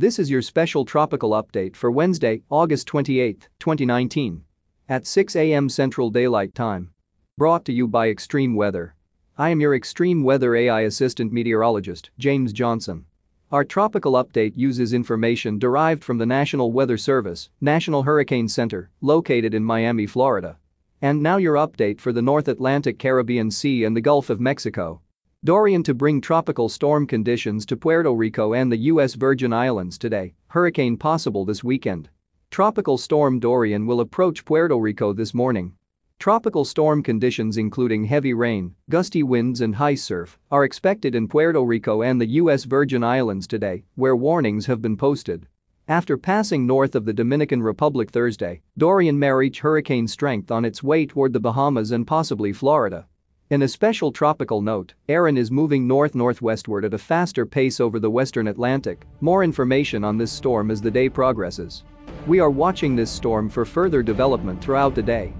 This is your special tropical update for Wednesday, August 28, 2019. At 6 a.m. Central Daylight Time. Brought to you by Extreme Weather. I am your Extreme Weather AI Assistant Meteorologist, James Johnson. Our tropical update uses information derived from the National Weather Service, National Hurricane Center, located in Miami, Florida. And now your update for the North Atlantic Caribbean Sea and the Gulf of Mexico. Dorian to bring tropical storm conditions to Puerto Rico and the U.S. Virgin Islands today, hurricane possible this weekend. Tropical storm Dorian will approach Puerto Rico this morning. Tropical storm conditions including heavy rain, gusty winds and high surf are expected in Puerto Rico and the U.S. Virgin Islands today, where warnings have been posted. After passing north of the Dominican Republic Thursday, Dorian may reach hurricane strength on its way toward the Bahamas and possibly Florida. In a special tropical note, Erin is moving north-northwestward at a faster pace over the western Atlantic. More information on this storm as the day progresses. We are watching this storm for further development throughout the day.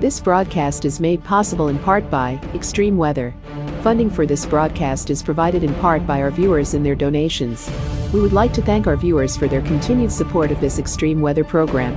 This broadcast is made possible in part by Extreme Weather. Funding for this broadcast is provided in part by our viewers and their donations. We would like to thank our viewers for their continued support of this extreme weather program.